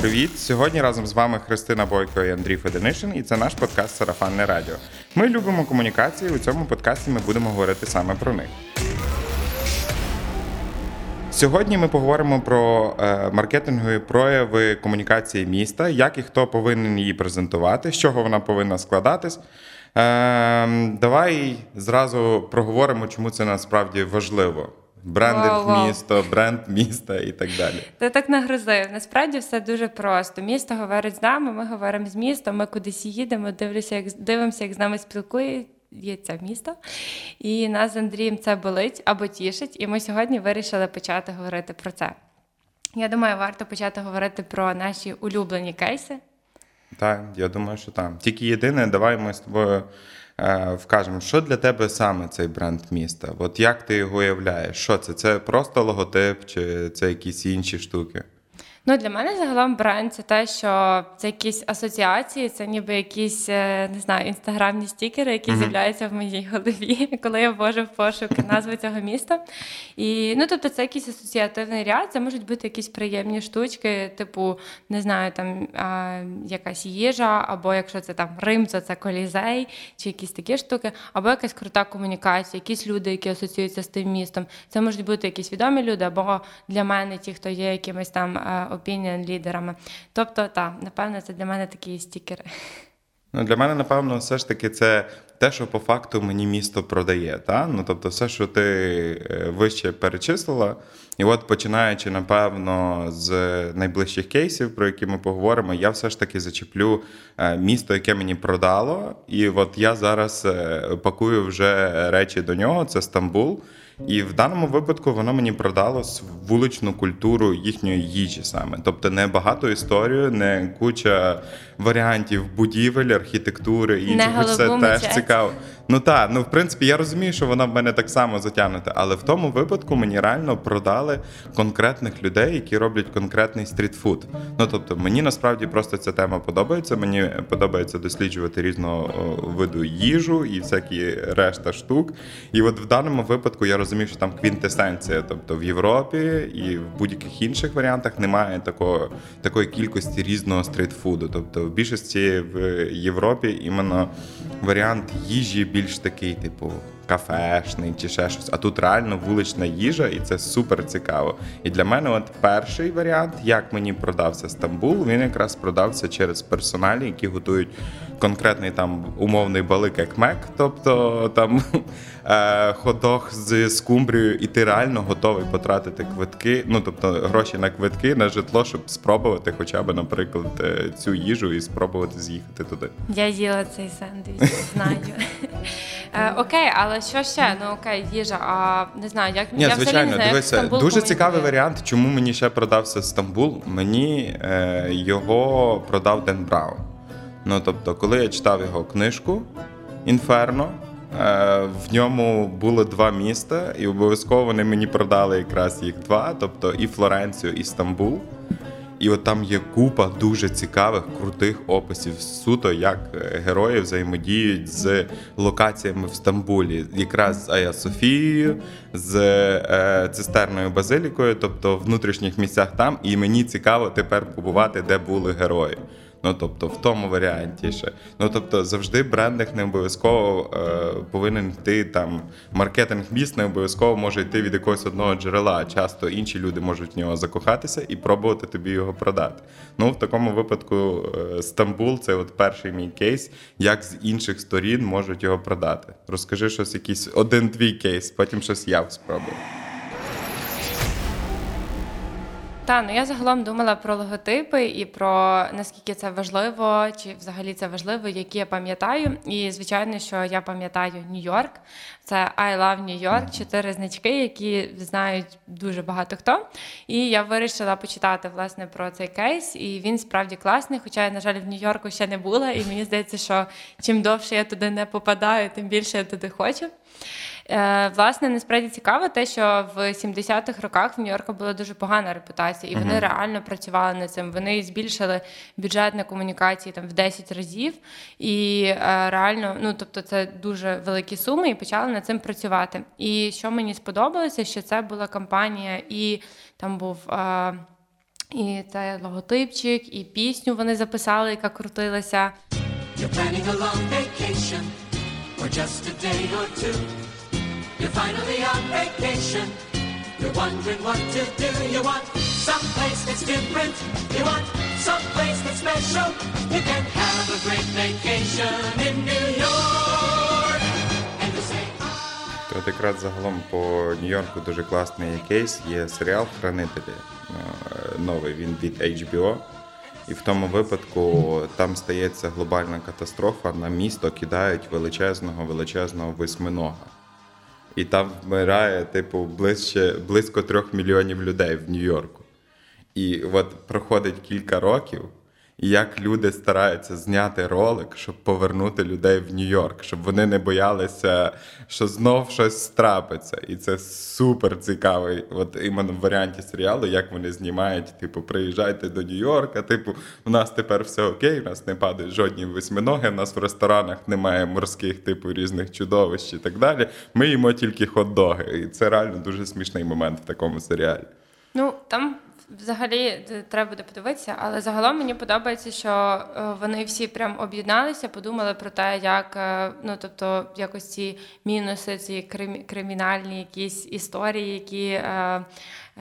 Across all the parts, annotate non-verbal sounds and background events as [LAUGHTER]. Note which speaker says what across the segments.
Speaker 1: привіт! Сьогодні разом з вами Христина Бойко і Андрій Феденишин, і це наш подкаст Сарафанне Радіо. Ми любимо комунікації. У цьому подкасті ми будемо говорити саме про них. Сьогодні ми поговоримо про е, маркетингові прояви комунікації міста, як і хто повинен її презентувати, з чого вона повинна складатись. Е, давай зразу проговоримо, чому це насправді важливо. Брендинг
Speaker 2: Вау-вау.
Speaker 1: місто, бренд міста і так далі.
Speaker 2: Ти так нагрузив. Насправді все дуже просто. Місто говорить з нами, ми говоримо з містом, ми кудись їдемо, дивлюся, як дивимося, як з нами спілкується місто. І нас з Андрієм це болить або тішить. І ми сьогодні вирішили почати говорити про це. Я думаю, варто почати говорити про наші улюблені кейси.
Speaker 1: Так, я думаю, що там. Тільки єдине, давай ми з тобою вкажемо, що для тебе саме цей бренд міста? От як ти його уявляєш? Що це? Це просто логотип, чи це якісь інші штуки?
Speaker 2: Ну, для мене загалом бренд це те, що це якісь асоціації, це ніби якісь е, не знаю, інстаграмні стікери, які з'являються в моїй голові, [LAUGHS] коли я ввожу в пошук назву цього міста. І ну, тобто, це якийсь асоціативний ряд, це можуть бути якісь приємні штучки, типу, не знаю, там а, якась їжа, або якщо це там Рим, то це колізей, чи якісь такі штуки, або якась крута комунікація, якісь люди, які асоціюються з тим містом. Це можуть бути якісь відомі люди, або для мене ті, хто є якимись там опініон лідерами. Тобто, так, напевно, це для мене такі стікери.
Speaker 1: Ну, для мене, напевно, все ж таки це те, що по факту мені місто продає. Та? Ну, тобто, все, що ти е, вище перечислила, і от починаючи, напевно, з найближчих кейсів, про які ми поговоримо, я все ж таки зачеплю е, місто, яке мені продало. І от я зараз е, пакую вже речі до нього, це Стамбул. І в даному випадку воно мені продало вуличну культуру їхньої їжі саме. Тобто не багато історію, не куча варіантів будівель, архітектури і. Це теж цікаво. Ну так, ну в принципі, я розумію, що вона в мене так само затягнута, але в тому випадку мені реально продали конкретних людей, які роблять конкретний стрітфуд. Ну тобто, мені насправді просто ця тема подобається. Мені подобається досліджувати різного виду їжу і всякі решта штук. І от в даному випадку я розумів, що там квінтесенція. Тобто в Європі і в будь-яких інших варіантах немає такого, такої кількості різного стрітфуду. Тобто, в більшості в Європі іменно варіант їжі більш такий, типу. Кафешний чи ще щось, а тут реально вулична їжа, і це супер цікаво. І для мене, от перший варіант, як мені продався Стамбул, він якраз продався через персоналі, які готують конкретний там умовний балик екмек, тобто там е, ходох з скумбрією, і ти реально готовий потратити квитки, ну тобто гроші на квитки, на житло, щоб спробувати, хоча б, наприклад, е, цю їжу і спробувати з'їхати туди.
Speaker 2: Я їла цей сендвіч, знаю. Е, окей, але що ще? Ну окей, їжа, а не знаю, як
Speaker 1: Ні,
Speaker 2: я взагалі
Speaker 1: звичайно,
Speaker 2: не знаю,
Speaker 1: дивися, дуже цікавий варіант, чому мені ще продався Стамбул. Мені е, його продав Ден Браун. Ну тобто, коли я читав його книжку Інферно, в ньому було два міста, і обов'язково вони мені продали якраз їх два, тобто і Флоренцію, і Стамбул. І от там є купа дуже цікавих, крутих описів суто, як е, герої взаємодіють з локаціями в Стамбулі, якраз з Ая Софією, з е, цистерною базилікою, тобто в внутрішніх місцях там. І мені цікаво тепер побувати, де були герої. Ну тобто в тому варіанті ще. Ну тобто завжди брендинг не обов'язково е, повинен йти там. Маркетинг міст не обов'язково може йти від якогось одного джерела. Часто інші люди можуть в нього закохатися і пробувати тобі його продати. Ну в такому випадку е, Стамбул це от перший мій кейс, як з інших сторін можуть його продати. Розкажи щось, якийсь один твій кейс, потім щось я спробую.
Speaker 2: Та ну я загалом думала про логотипи і про наскільки це важливо, чи взагалі це важливо, які я пам'ятаю. І звичайно, що я пам'ятаю Нью-Йорк. Це I love New York, чотири значки, які знають дуже багато хто. І я вирішила почитати власне про цей кейс, і він справді класний. Хоча я, на жаль, в Нью-Йорку ще не була, і мені здається, що чим довше я туди не попадаю, тим більше я туди хочу. Е, Власне, насправді цікаво те, що в 70-х роках в Нью-Йорку була дуже погана репутація, і вони реально працювали над цим. Вони збільшили бюджет на комунікації там в 10 разів, і е, реально, ну тобто, це дуже великі суми, і почали над цим працювати. І що мені сподобалося, що це була кампанія, і там був. Е, І це логотипчик, і пісню вони записали, яка крутилася.
Speaker 3: You're planning a long vacation or just a day or two. You're finally on vacation. You're wondering what to do. You want someplace that's different. You want someplace that's special. You can have a great vacation in New York.
Speaker 1: От загалом по Нью-Йорку дуже класний кейс. Є серіал Хранителі е, новий, він від HBO. І в тому випадку там стається глобальна катастрофа. На місто кидають величезного величезного восьминога. І там вмирає, типу, ближче, близько трьох мільйонів людей в Нью-Йорку. І от проходить кілька років, як люди стараються зняти ролик, щоб повернути людей в Нью-Йорк, щоб вони не боялися, що знов щось трапиться. І це супер цікавий, от іменно в варіанті серіалу, як вони знімають, типу, приїжджайте до Нью-Йорка, типу, у нас тепер все окей, у нас не падають жодні восьминоги, у нас в ресторанах немає морських, типу, різних чудовищ і так далі. Ми їмо тільки хот-доги. І це реально дуже смішний момент в такому серіалі.
Speaker 2: Ну там взагалі треба буде подивитися, але загалом мені подобається, що е, вони всі прям об'єдналися, подумали про те, як е, ну тобто якось ці мінуси, ці крим- кримінальні якісь історії, які е,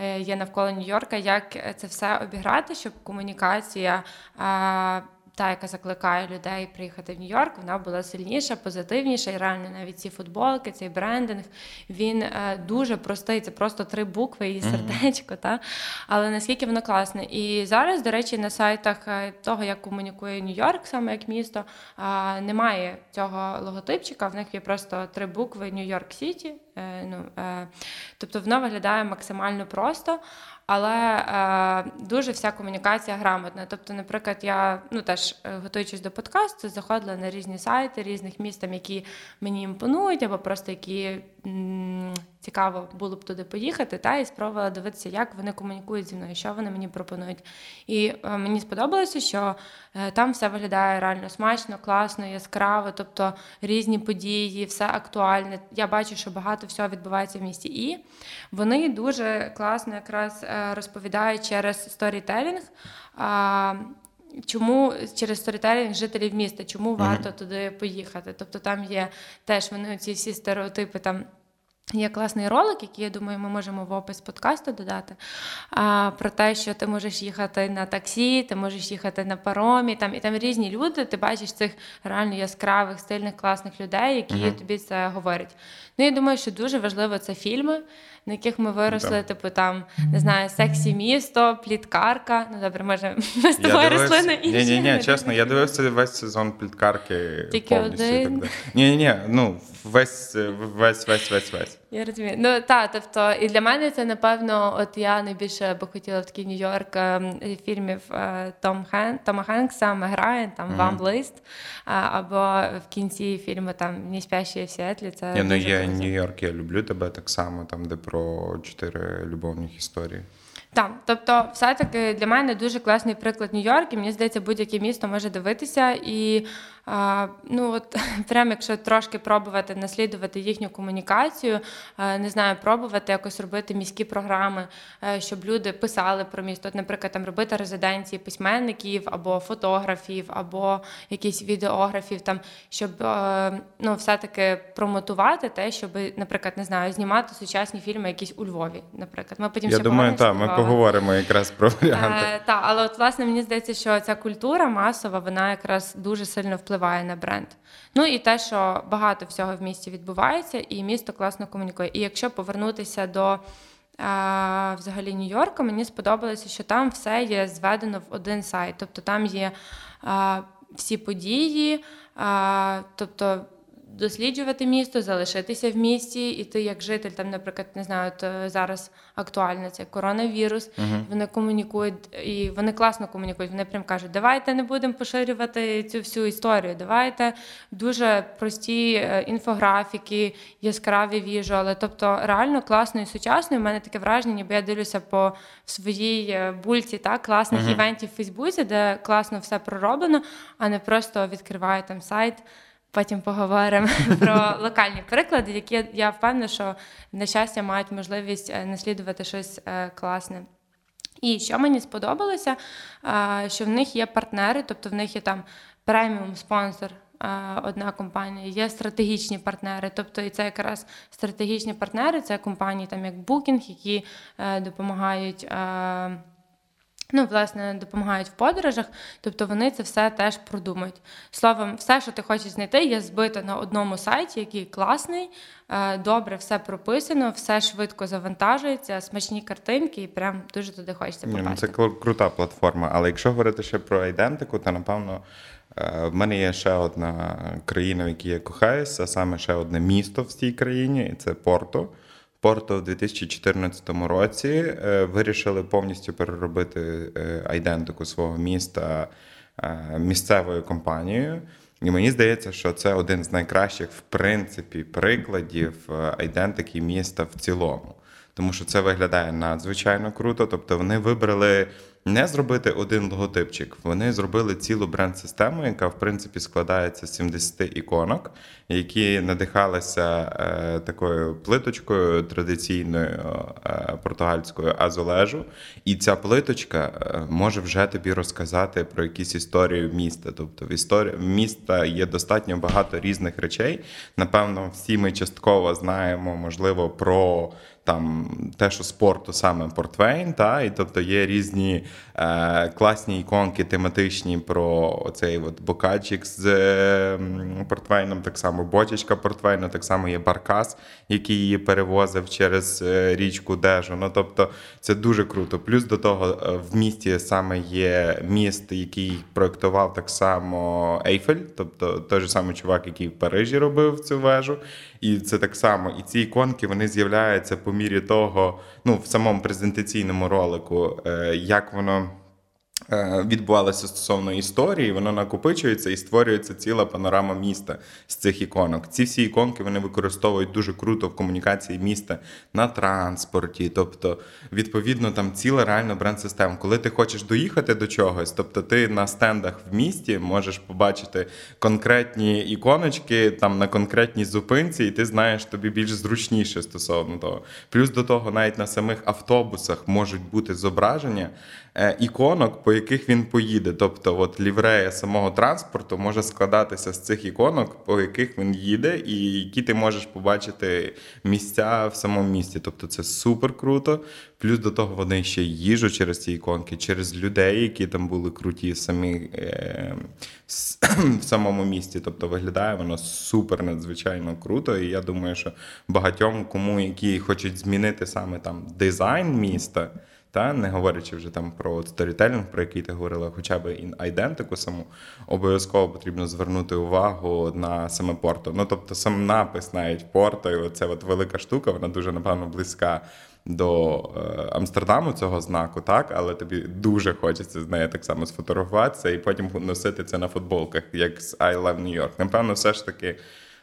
Speaker 2: е, є навколо Нью-Йорка, як це все обіграти, щоб комунікація. е, та, яка закликає людей приїхати в Нью-Йорк, вона була сильніша, позитивніша. І реально навіть ці футболки, цей брендинг, він е, дуже простий. Це просто три букви і сердечко. Та? Але наскільки воно класне. І зараз, до речі, на сайтах е, того, як комунікує Нью-Йорк, саме як місто, е, немає цього логотипчика. В них є просто три букви Нью-Йорк Сіті. Е, ну, тобто воно виглядає максимально просто. Але е, дуже вся комунікація грамотна. Тобто, наприклад, я ну теж е, готуючись до подкасту, заходила на різні сайти різних міст, які мені імпонують, або просто які цікаво було б туди поїхати, та і спробувала дивитися, як вони комунікують зі мною, що вони мені пропонують. І е, мені сподобалося, що е, там все виглядає реально смачно, класно, яскраво, тобто різні події, все актуальне. Я бачу, що багато всього відбувається в місті. І вони дуже класно якраз е, розповідають через сторітелінг. Чому через сторітелінг жителів міста, чому варто туди поїхати? Тобто там є теж вони ці всі стереотипи там. Є класний ролик, який, я думаю, ми можемо в опис подкасту додати. А, про те, що ти можеш їхати на таксі, ти можеш їхати на паромі, там і там різні люди. Ти бачиш цих реально яскравих, стильних, класних людей, які тобі це говорять. Ну я думаю, що дуже важливо це фільми, на яких ми виросли,
Speaker 1: Так.
Speaker 2: типу там не знаю, сексі місто, пліткарка. Ну добре, може ми з тобою росли на інші.
Speaker 1: Ні, ні, ні, чесно, я дивився весь сезон пліткарки
Speaker 2: Тільки
Speaker 1: повністю.
Speaker 2: один?
Speaker 1: Ні, ні, ні, ну весь, весь, весь, весь, весь.
Speaker 2: Я розумію. Ну так, тобто, і для мене це напевно, от я найбільше би хотіла в такий Нью-Йорк ем, фільмів е, Том Хен, Тома Хенкса, Мег Райан, там Вам Лист, або в кінці фільму там «Не спящі в Сіетлі. Це
Speaker 1: Я ну є. Нью-Йорк, я люблю тебе так само, там, де про чотири любовних історії.
Speaker 2: Так, тобто, все-таки для мене дуже класний приклад Нью-Йорк, і мені здається, будь-яке місто може дивитися. І ну от [LAUGHS] прям якщо трошки пробувати наслідувати їхню комунікацію, не знаю, пробувати якось робити міські програми, е, щоб люди писали про місто. От, наприклад, там робити резиденції письменників або фотографів, або якісь відеографів, там щоб е, ну все-таки промотувати те, щоб, наприклад, не знаю, знімати сучасні фільми якісь у Львові. Наприклад, ми потім
Speaker 1: Я
Speaker 2: ще
Speaker 1: думаю, так, ми поговоримо якраз про варіанти.
Speaker 2: Е, та, але от власне мені здається, що ця культура масова, вона якраз дуже сильно впливає на бренд. Ну і те, що багато всього в місті відбувається, і місто класно комунікує. І якщо повернутися до е, взагалі Нью-Йорка, мені сподобалося, що там все є зведено в один сайт. Тобто там є е, всі події, е, тобто досліджувати місто, залишитися в місті, і ти як житель, там, наприклад, не знаю, от е, зараз актуально це коронавірус. Вони комунікують і вони класно комунікують. Вони прям кажуть, давайте не будемо поширювати цю всю історію. Давайте дуже прості е, інфографіки, яскраві віжуали. Тобто реально класно і сучасно. І в мене таке враження, ніби я дивлюся по своїй е, бульці так, класних івентів в Фейсбуці, де класно все пророблено, а не просто відкриваю там сайт. Потім поговоримо [LAUGHS] про локальні приклади, які я впевнена, що на щастя мають можливість е, наслідувати щось е, класне. І що мені сподобалося, е, що в них є партнери, тобто в них є там преміум спонсор. Одна компанія, є стратегічні партнери. Тобто, і це якраз стратегічні партнери, це компанії, там як Booking, які допомагають Ну, власне, допомагають в подорожах, тобто вони це все теж продумають. Словом, все, що ти хочеш знайти, є збито на одному сайті, який класний, е, добре, все прописано, все швидко завантажується, смачні картинки, і прям дуже туди хочеться
Speaker 1: ну
Speaker 2: попасти.
Speaker 1: це крута платформа. Але якщо говорити ще про айдентику, то напевно е, в мене є ще одна країна, в якій я кохаюся, а саме ще одне місто в цій країні, і це Порто. Порто в 2014 році е, вирішили повністю переробити е, айдентику свого міста е, місцевою компанією. І мені здається, що це один з найкращих, в принципі, прикладів е, айдентики міста в цілому. Тому що це виглядає надзвичайно круто. Тобто вони вибрали не зробити один логотипчик, вони зробили цілу бренд-систему, яка в принципі складається з 70 іконок, які надихалися е, такою плиточкою традиційною е, португальською азолежу. І ця плиточка е, може вже тобі розказати про якісь історію міста. Тобто в історії міста є достатньо багато різних речей. Напевно, всі ми частково знаємо, можливо, про там те, що спорту саме Портвейн, та і тобто є різні е, класні іконки тематичні про оцей от бокачик з е, Портвейном, так само бочечка Портвейну, так само є Баркас, який її перевозив через е, річку Дежу. Ну тобто це дуже круто. Плюс до того е, в місті саме є міст, який проектував так само Ейфель, тобто той же самий чувак, який в Парижі робив цю вежу. І це так само. І ці іконки вони з'являються по мірі того, ну в самому презентаційному ролику, е, як воно. Е, Відбувалося стосовно історії, воно накопичується і створюється ціла панорама міста з цих іконок. Ці всі іконки вони використовують дуже круто в комунікації міста на транспорті. Тобто, відповідно, там ціла реально бренд-система. Коли ти хочеш доїхати до чогось, тобто ти на стендах в місті можеш побачити конкретні іконочки там на конкретній зупинці, і ти знаєш, тобі більш зручніше стосовно того. Плюс до того, навіть на самих автобусах можуть бути зображення е, іконок, по яких він поїде. Тобто, от ліврея самого транспорту може складатися з цих іконок, по яких він їде, і які ти можеш побачити місця в самому місті. Тобто, це супер круто. Плюс до того вони ще їжу через ці іконки, через людей, які там були круті самі е, [CLEARS THROAT] в самому місті. Тобто виглядає воно супер надзвичайно круто. І я думаю, що багатьом, кому які хочуть змінити саме там дизайн міста. Та не говорячи вже там про сторітелінг, про який ти говорила, хоча б і айдентику саму, обов'язково потрібно звернути увагу на саме порто. Ну тобто сам напис навіть порто, і оце от велика штука, вона дуже напевно близька до е, Амстердаму цього знаку, так, але тобі дуже хочеться з нею так само сфотографуватися і потім носити це на футболках, як з I Love New York. Напевно, все ж таки.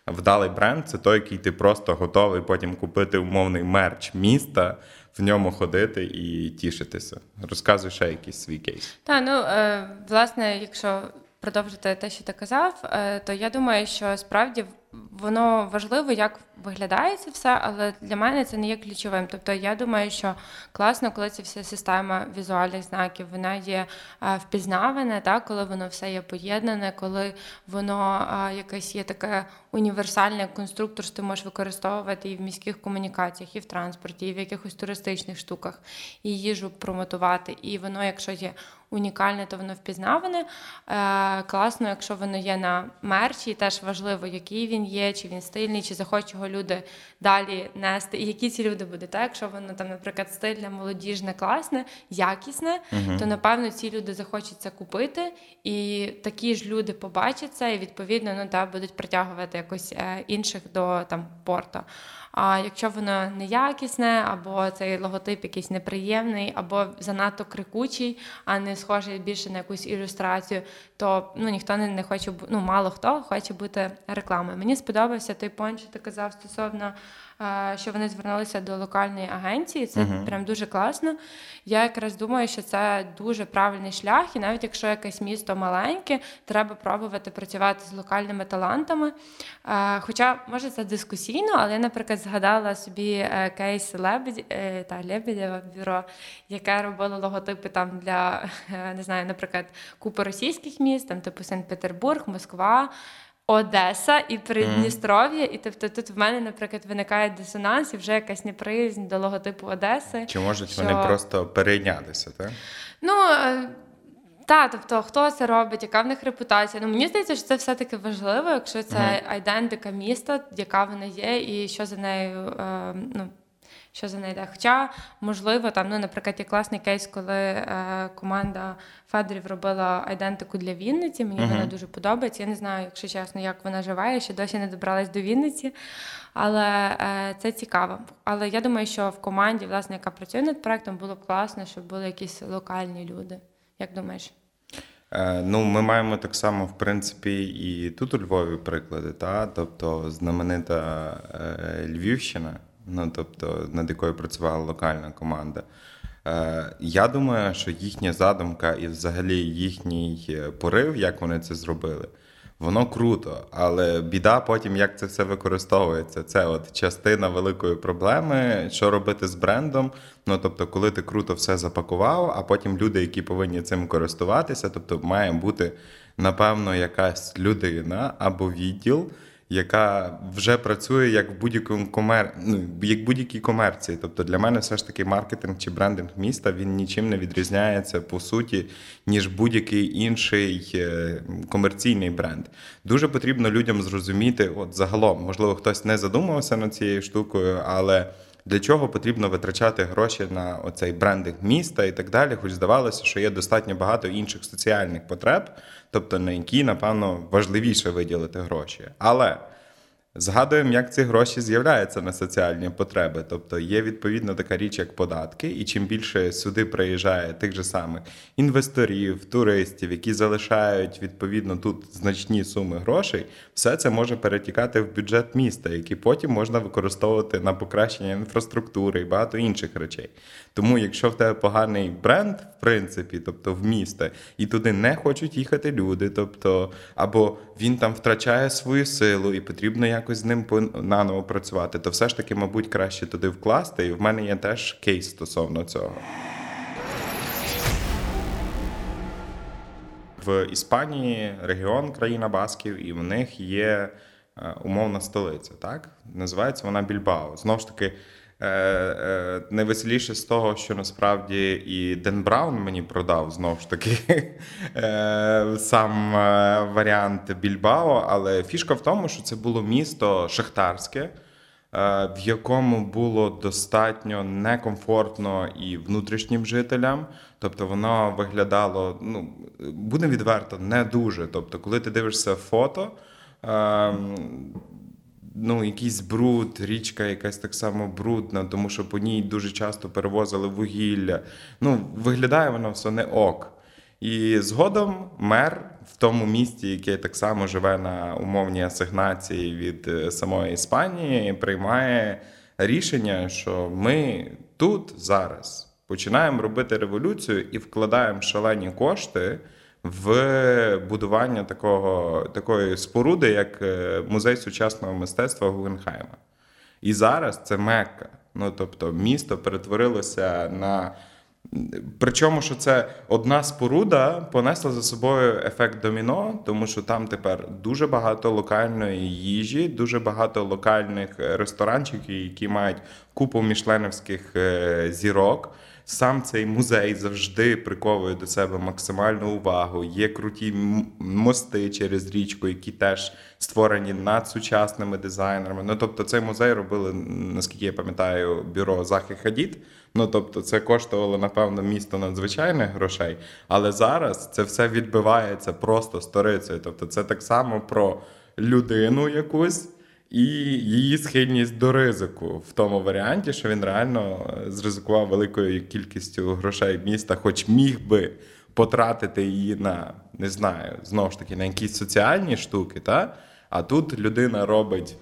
Speaker 1: Вдалий бренд це той, який ти просто готовий потім купити умовний мерч міста, в ньому ходити і тішитися. Розказуй ще якийсь свій кейс.
Speaker 2: Та ну е, власне, якщо продовжити те, що ти казав, е, то я думаю, що справді воно важливо, як виглядає це все, але для мене це не є ключовим. Тобто я думаю, що класно, коли ця вся система візуальних знаків вона є е, впізнавана, так, коли воно все є поєднане, коли воно е, якесь є таке універсальне конструктор, що ти можеш використовувати і в міських комунікаціях, і в транспорті, і в якихось туристичних штуках, і їжу промотувати. І воно, якщо є унікальне, то воно впізнаване. Е, класно, якщо воно є на мерчі, і теж важливо, який він є, чи він стильний, чи захочуть його люди далі нести, і які ці люди будуть. Так? Якщо воно там, наприклад, стильне, молодіжне, класне, якісне, то напевно ці люди захочуть це купити, і такі ж люди побачать це, і відповідно ну, та, будуть притягувати якось е, інших до там порту. А якщо воно неякісне, або цей логотип якийсь неприємний, або занадто крикучий, а не схожий більше на якусь ілюстрацію, то ну ніхто не, не хоче ну мало хто хоче бути рекламою. Мені сподобався той понт, що ти казав стосовно що вони звернулися до локальної агенції. Це прям дуже класно. Я якраз думаю, що це дуже правильний шлях, і навіть якщо якесь місто маленьке, треба пробувати працювати з локальними талантами. Хоча, може, це дискусійно, але я, наприклад, згадала собі е, кейс Лебедь е, та Лебедєва бюро, яке робило логотипи там для е, не знаю, наприклад, купи російських міст, там типу Санкт-Петербург, Москва. Одеса і Придністров'я, і тобто тут в мене, наприклад, виникає дисонанс і вже якась неприязнь до логотипу Одеси.
Speaker 1: Чи можуть
Speaker 2: що-
Speaker 1: вони просто перейнятися, так?
Speaker 2: Ну е, та, тобто, хто це робить, яка в них репутація? Ну мені здається, що це все-таки важливо, якщо це айдентика міста, яка вона є, і що за нею. Е, ну, що за йде. Хоча, можливо, там, ну, наприклад, є класний кейс, коли е, команда Федорів робила айдентику для Вінниці. Мені вона дуже подобається. Я не знаю, якщо чесно, як вона живе, я ще досі не добралась до Вінниці. Але е, це цікаво. Але я думаю, що в команді, власне, яка працює над проектом, було б класно, щоб були якісь локальні люди. Як думаєш?
Speaker 1: Е, Ну, ми маємо так само, в принципі, і тут у Львові приклади, та? тобто знаменита е, Львівщина, ну тобто над якою працювала локальна команда. Е, Я думаю, що їхня задумка і взагалі їхній е, порив, як вони це зробили, воно круто, але біда потім, як це все використовується. Це от частина великої проблеми, що робити з брендом. Ну тобто, коли ти круто все запакував, а потім люди, які повинні цим користуватися, тобто має бути напевно якась людина або відділ. Яка вже працює як в будь-якому комер... ну, як будь-якій комерції. Тобто для мене все ж таки маркетинг чи брендинг міста він нічим не відрізняється по суті, ніж будь-який інший е, комерційний бренд. Дуже потрібно людям зрозуміти, от загалом, можливо, хтось не задумувався над цією штукою, але для чого потрібно витрачати гроші на оцей брендинг міста і так далі. Хоч здавалося, що є достатньо багато інших соціальних потреб, тобто на які, напевно, важливіше виділити гроші. Але Згадуємо, як ці гроші з'являються на соціальні потреби. Тобто є відповідно така річ, як податки, і чим більше сюди приїжджає тих же самих інвесторів, туристів, які залишають відповідно тут значні суми грошей, все це може перетікати в бюджет міста, який потім можна використовувати на покращення інфраструктури і багато інших речей. Тому, якщо в тебе поганий бренд, в принципі, тобто в місто, і туди не хочуть їхати люди, тобто або він там втрачає свою силу і потрібно якось з ним наново працювати, то все ж таки, мабуть, краще туди вкласти. І в мене є теж кейс стосовно цього. В Іспанії регіон країна Басків, і в них є е, умовна столиця, так? Називається вона Більбао. Знову ж таки, найвеселіше з того, що насправді і Ден Браун мені продав знову ж таки [LAUGHS] е, сам е, варіант Більбао, але фішка в тому, що це було місто шахтарське. е, В якому було достатньо некомфортно і внутрішнім жителям, тобто воно виглядало, ну буде відверто, не дуже. Тобто, коли ти дивишся фото, ем, ну, якийсь бруд, річка якась так само брудна, тому що по ній дуже часто перевозили вугілля. Ну, виглядає воно все не ок. І згодом мер в тому місті, яке так само живе на умовній асигнації від е, самої Іспанії, приймає рішення, що ми тут зараз починаємо робити революцію і вкладаємо шалені кошти в будування такого, такої споруди, як е, музей сучасного мистецтва Гугенхайма. І зараз це Мекка. Ну тобто, місто перетворилося на. Причому, що це одна споруда понесла за собою ефект доміно, тому що там тепер дуже багато локальної їжі, дуже багато локальних е, ресторанчиків, які мають купу мішленівських е, зірок. Сам цей музей завжди приковує до себе максимальну увагу. Є круті мости через річку, які теж створені над сучасними дизайнерами. Ну тобто, цей музей робили, наскільки я пам'ятаю, бюро Захи Хадід. Ну тобто, це коштувало напевно місто надзвичайних грошей. Але зараз це все відбивається просто сторицею. Тобто, це так само про людину якусь і її схильність до ризику в тому варіанті, що він реально е, зризикував великою кількістю грошей міста, хоч міг би потратити її на не знаю, знову ж таки, на якісь соціальні штуки, та? а тут людина робить.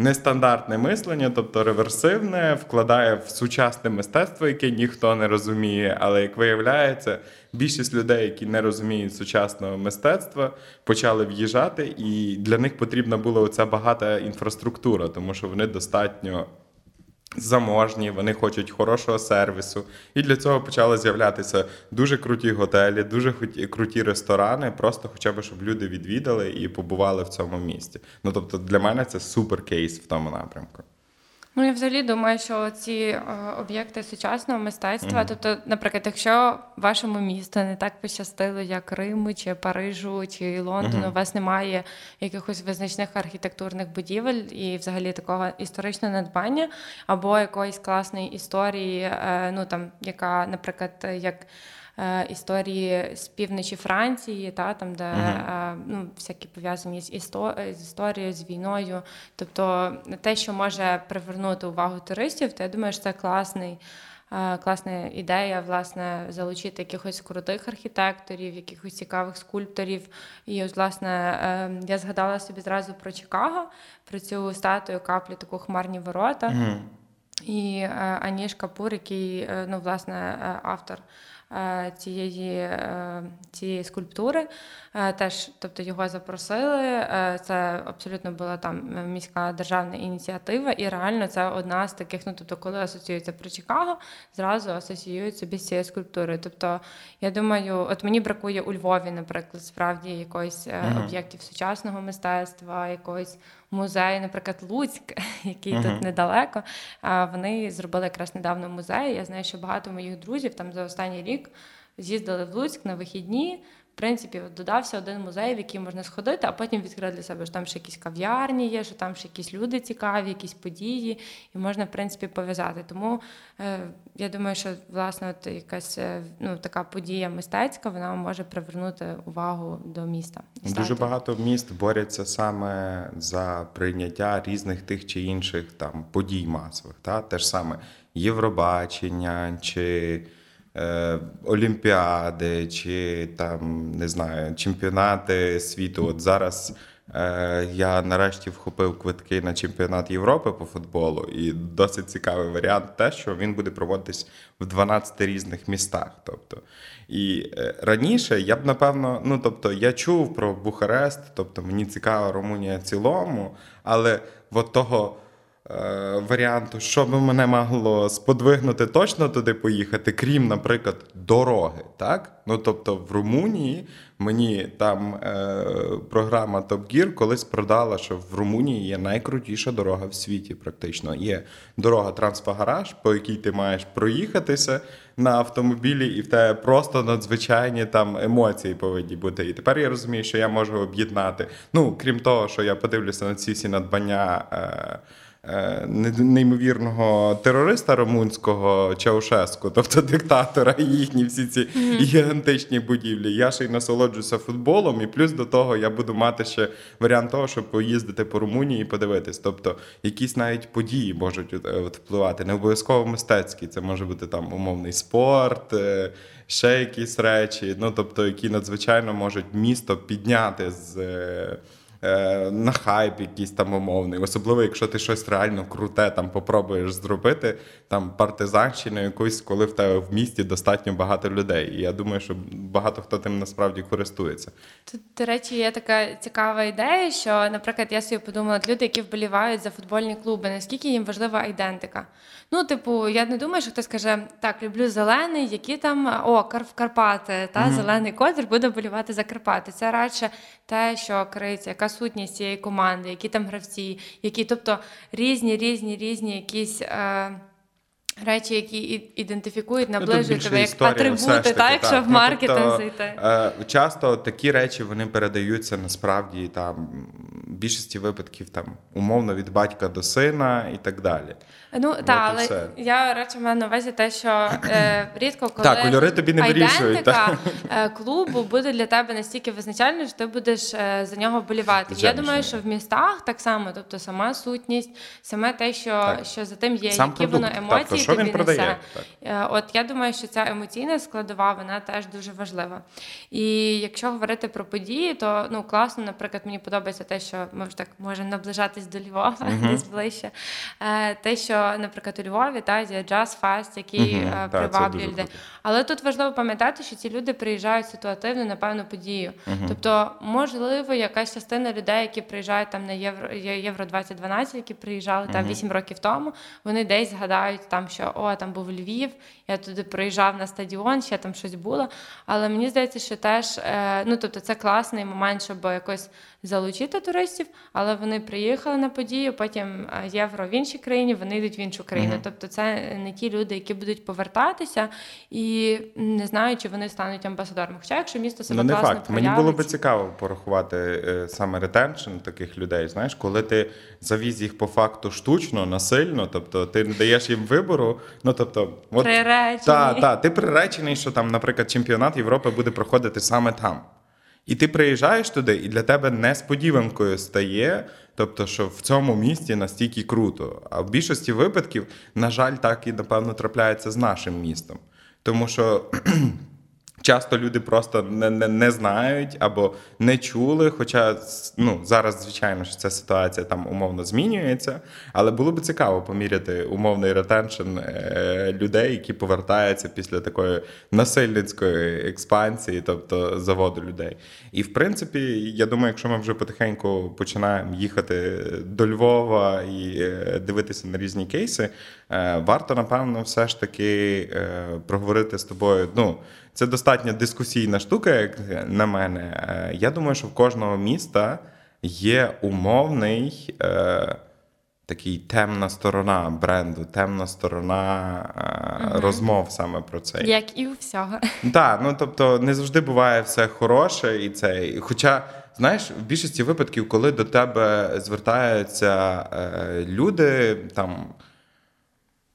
Speaker 1: Нестандартне мислення, тобто реверсивне, вкладає в сучасне мистецтво, яке ніхто не розуміє. Але як виявляється, більшість людей, які не розуміють сучасного мистецтва, почали в'їжджати, і для них потрібна була оця багата інфраструктура, тому що вони достатньо заможні, вони хочуть хорошого сервісу. І для цього почали з'являтися дуже круті готелі, дуже круті ресторани, просто хоча б щоб люди відвідали і побували в цьому місті. Ну тобто для мене це супер кейс в тому напрямку.
Speaker 2: Ну, я взагалі думаю, що ці е, об'єкти сучасного мистецтва, тобто, наприклад, якщо вашому місту не так пощастило, як Риму, чи Парижу, чи Лондону, у вас немає якихось визначних архітектурних будівель і взагалі такого історичного надбання, або якоїсь класної історії, е, ну там, яка, наприклад, як. Е, Історії з півночі Франції, та там, де е, ну, всякі пов'язані з, істо... з історією, з війною. Тобто те, що може привернути увагу туристів, то я думаю, що це класний. е, Класна ідея, власне, залучити якихось крутих архітекторів, якихось цікавих скульпторів. І ось, власне, я згадала собі зразу про Чикаго, про цю статую каплі, таку хмарні ворота. І е, Аніш Капур, який ну, власне, автор цієї, е, цієї скульптури, е, теж тобто, його запросили. Е, Це абсолютно була там е, міська державна ініціатива, і реально це одна з таких, ну тобто, коли асоціюється про Чикаго, зразу асоціюють собі з цією скульптурою. Тобто, я думаю, от мені бракує у Львові, наприклад, справді якоїсь е, об'єктів сучасного мистецтва, якогось музею, наприклад, Луцьк, [LAUGHS] який тут недалеко. А Вони зробили якраз недавно музей. Я знаю, що багато моїх друзів там за останній рік з'їздили в Луцьк на вихідні. Принципі, додався один музей, в який можна сходити, а потім відкрити для себе, що там ще якісь кав'ярні є, що там ще якісь люди цікаві, якісь події, і можна, в принципі, пов'язати. Тому е, я думаю, що власне от якась е, ну, така подія мистецька, вона може привернути увагу до міста.
Speaker 1: Дуже
Speaker 2: стати.
Speaker 1: багато міст борються саме за прийняття різних тих чи інших там подій масових. Та? Те ж саме Євробачення чи Олімпіади, чи там не знаю, чемпіонати світу. От зараз е, я нарешті вхопив квитки на чемпіонат Європи по футболу, і досить цікавий варіант, те, що він буде проводитись в 12 різних містах. Тобто, і е, раніше я б напевно, ну тобто, я чув про Бухарест, тобто мені цікава Румунія в цілому, але от того. Е, Варіанту, що би мене могло сподвигнути точно туди поїхати, крім, наприклад, дороги. Так? Ну тобто в Румунії мені там е, програма Top Gear колись продала, що в Румунії є найкрутіша дорога в світі. Практично є дорога Трансфагараж, по якій ти маєш проїхатися на автомобілі, і в тебе просто надзвичайні там емоції повинні бути. І тепер я розумію, що я можу об'єднати. Ну крім того, що я подивлюся на ці всі надбання. Е, неймовірного терориста румунського Чаушеску, тобто диктатора, і їхні всі ці гігантичні будівлі. Я ще й насолоджуся футболом, і плюс до того я буду мати ще варіант того, щоб поїздити по Румунії і подивитись. Тобто якісь навіть події можуть е, от впливати. Не обов'язково мистецькі, це може бути там умовний спорт. е, Ще якісь речі, ну тобто, які надзвичайно можуть місто підняти з е, е, на хайп якийсь там умовний. Особливо, якщо ти щось реально круте там попробуєш зробити, там партизанщину якусь, коли в тебе в місті достатньо багато людей. І я думаю, що багато хто тим насправді користується.
Speaker 2: Тут, до речі, є така цікава ідея, що, наприклад, я собі подумала, люди, які вболівають за футбольні клуби, наскільки їм важлива айдентика. Ну, типу, я не думаю, що хтось каже, так, люблю зелений, які там о, Кар- Карпати, та зелений колір буде вболівати за Карпати. Це радше те, що криється, яка сутність цієї команди, які там гравці, які, тобто різні, різні, різні якісь. Е- Речі, які ідентифікують,
Speaker 1: Ну,
Speaker 2: наближують тебе як
Speaker 1: історія
Speaker 2: атрибути, так, якщо
Speaker 1: так.
Speaker 2: в
Speaker 1: Ну, тобто,
Speaker 2: зайти.
Speaker 1: е, Часто такі речі вони передаються насправді там в більшості випадків там умовно від батька до сина і так далі.
Speaker 2: Ну так, але
Speaker 1: все.
Speaker 2: я радше маю на увазі те, що е, [CLEARS THROAT] рідко коли
Speaker 1: Так, кольори тобі не вирішують,
Speaker 2: айдентика е, клубу буде для тебе настільки визначальною, що ти будеш е, за нього вболівати. Я думаю,
Speaker 1: що
Speaker 2: в містах так само, тобто сама сутність, саме те, що,
Speaker 1: Так.
Speaker 2: що за тим є,
Speaker 1: Сам
Speaker 2: які воно
Speaker 1: продукт, так,
Speaker 2: емоції
Speaker 1: то що він продає,
Speaker 2: несе.
Speaker 1: так.
Speaker 2: Е, От я думаю, що ця емоційна складова вона теж дуже важлива. І якщо говорити про події, то ну класно, наприклад, мені подобається те, що ми вже так можемо наближатись до Львова, десь ближче. Е, те, що, наприклад, у Львові та є джаз фест, який uh-huh. приваблює людей. Але тут важливо пам'ятати, що ці люди приїжджають ситуативно на певну подію. Тобто, можливо, якась частина людей, які приїжджають там на євро євро 2012, які приїжджали там 8 років тому, вони десь згадають там, що о, там був Львів, я туди приїжджав на стадіон, ще там щось було. Але мені здається, що теж е, ну тобто це класний момент, щоб якось залучити туристів, але вони приїхали на подію, потім е, євро в іншій країні, вони йдуть в іншу країну. Uh-huh. Тобто, це не ті люди, які будуть повертатися і не знаю, чи вони стануть амбасадорами. Хоча, якщо місто себе
Speaker 1: ну, не
Speaker 2: класно
Speaker 1: факт.
Speaker 2: проявить...
Speaker 1: Мені було би цікаво порахувати е, саме ретеншн таких людей. Знаєш, коли ти завіз їх по факту штучно, насильно, тобто ти не даєш їм вибору. Ну тобто,
Speaker 2: от, приречений.
Speaker 1: Та, та, ти приречений, що там, наприклад, чемпіонат Європи буде проходити саме там. І ти приїжджаєш туди, і для тебе несподіванкою стає, тобто, що в цьому місті настільки круто. А в більшості випадків, на жаль, так і напевно трапляється з нашим містом. Тому що Часто люди просто не не, не знають або не чули. Хоча ну, зараз, звичайно, що ця ситуація там умовно змінюється, але було б цікаво поміряти умовний ретеншн е, людей, які повертаються після такої насильницької експансії, тобто заводу людей. І в принципі, я думаю, якщо ми вже потихеньку починаємо їхати до Львова і е, дивитися на різні кейси, е, варто напевно все ж таки проговорити з тобою. ну, це достатньо дискусійна штука, як на мене. Е, я думаю, що в кожного міста є умовний е, такий темна сторона бренду, темна сторона е, угу. розмов саме про це.
Speaker 2: Як і у всього.
Speaker 1: Так, ну тобто не завжди буває все хороше і це. Хоча. Знаєш, в більшості випадків, коли до тебе звертаються е, люди, там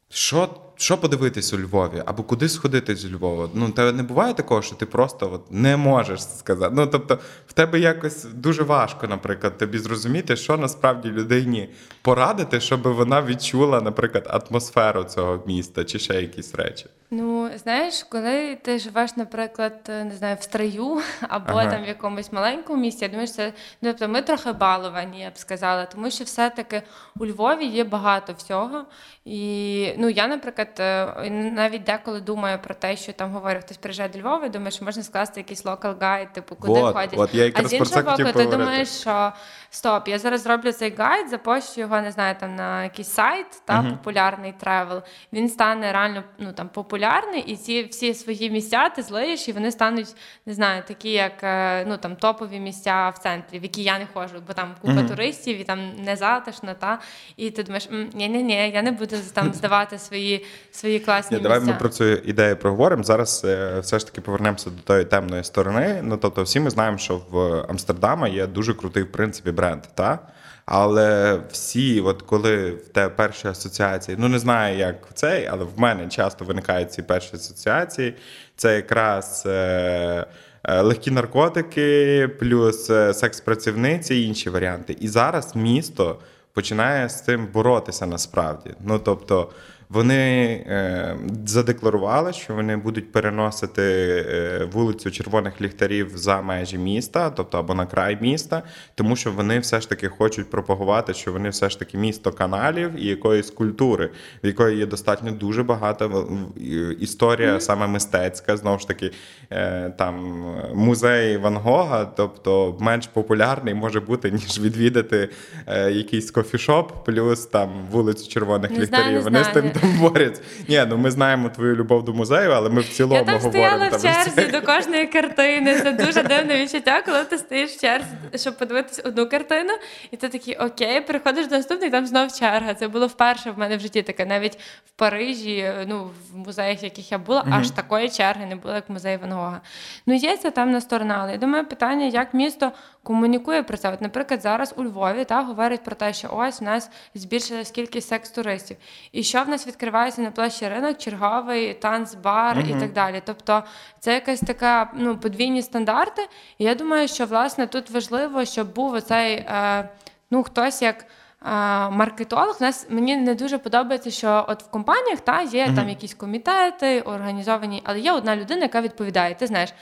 Speaker 1: що що подивитись у Львові, або куди сходити з Львова? Ну, тебе не буває такого, що ти просто от не можеш сказати. Ну, тобто, в тебе якось дуже важко, наприклад, тобі зрозуміти, що насправді людині порадити, щоб вона відчула, наприклад, атмосферу цього міста чи ще якісь речі.
Speaker 2: Ну, знаєш, коли ти живеш, наприклад, не знаю, в строю [LAUGHS] або ага. там в якомусь маленькому місті, я думаю, що це ну, тобто ми трохи баловані, я б сказала, тому що все-таки у Львові є багато всього. І ну я, наприклад, е, навіть деколи думаю про те, що там говорить, хтось приїжджає до Львова, думаю, що можна скласти якийсь local guide, типу, куди
Speaker 1: вот,
Speaker 2: ходять.
Speaker 1: От, я
Speaker 2: а з іншого боку, ти думаєш, що стоп, я зараз зроблю цей гайд, запощу його, не знаю, там на якийсь сайт, та, uh, популярний тревел. Він стане реально ну там популярний, і ці всі свої місця ти злиєш, і вони стануть, не знаю, такі, як е, ну там топові місця в центрі, в які я не ходжу, бо там купа uh туристів і там не затишно, та і ти думаєш, ні, ні, ні, я не буду там здавати свої свої класні.
Speaker 1: Ні, Давай ми про цю ідею проговоримо. Зараз е, все ж таки повернемося до тої темної сторони. Ну тобто, всі ми знаємо, що в Амстердама є дуже крутий в принципі бренд. Та? Але всі, от коли в те перші асоціації, ну не знаю, як цей, але в мене часто виникають ці перші асоціації. Це якраз. Е- е Легкі наркотики, плюс е, секс-працівниці і інші варіанти. І зараз місто починає з цим боротися насправді. Ну тобто. Вони е, задекларували, що вони будуть переносити е, вулицю червоних ліхтарів за межі міста, тобто або на край міста, тому що вони все ж таки хочуть пропагувати, що вони все ж таки місто каналів і якоїсь культури, в якої є достатньо дуже багато історія, саме мистецька, знову ж таки, е, там музей Ван Гога, тобто менш популярний може бути [LAUGHS] ніж відвідати якийсь кофішоп, плюс там вулицю червоних
Speaker 2: не
Speaker 1: ліхтарів.
Speaker 2: Знаю,
Speaker 1: вони з тим там борються. Ні, ну ми знаємо твою любов до музею, але ми в цілому
Speaker 2: Я там
Speaker 1: говоримо.
Speaker 2: стояла в черзі до кожної картини. Це дуже дивне відчуття, коли ти стоїш в черзі, щоб подивитись одну картину, і ти такий окей, приходиш до наступної, там знов черга. Це було вперше в мене в житті таке. Навіть в Парижі, ну в музеях, в яких я була, аж такої черги не було, як музей Ван Гога. Ну є ця темна сторона, але я думаю, питання, як місто комунікує про це. От, наприклад, зараз у Львові та говорять про те, що ось у нас збільшилась кількість секс-туристів. І що в нас відкривається на площі ринок, черговий танцбар uh-huh. і так далі. Тобто це якась така ну, подвійні стандарти. І я думаю, що власне тут важливо, щоб був оцей е, ну, хтось як. Маркетолог У нас мені не дуже подобається, що от в компаніях та є uh-huh. там якісь комітети організовані, але є одна людина, яка відповідає. Ти знаєш,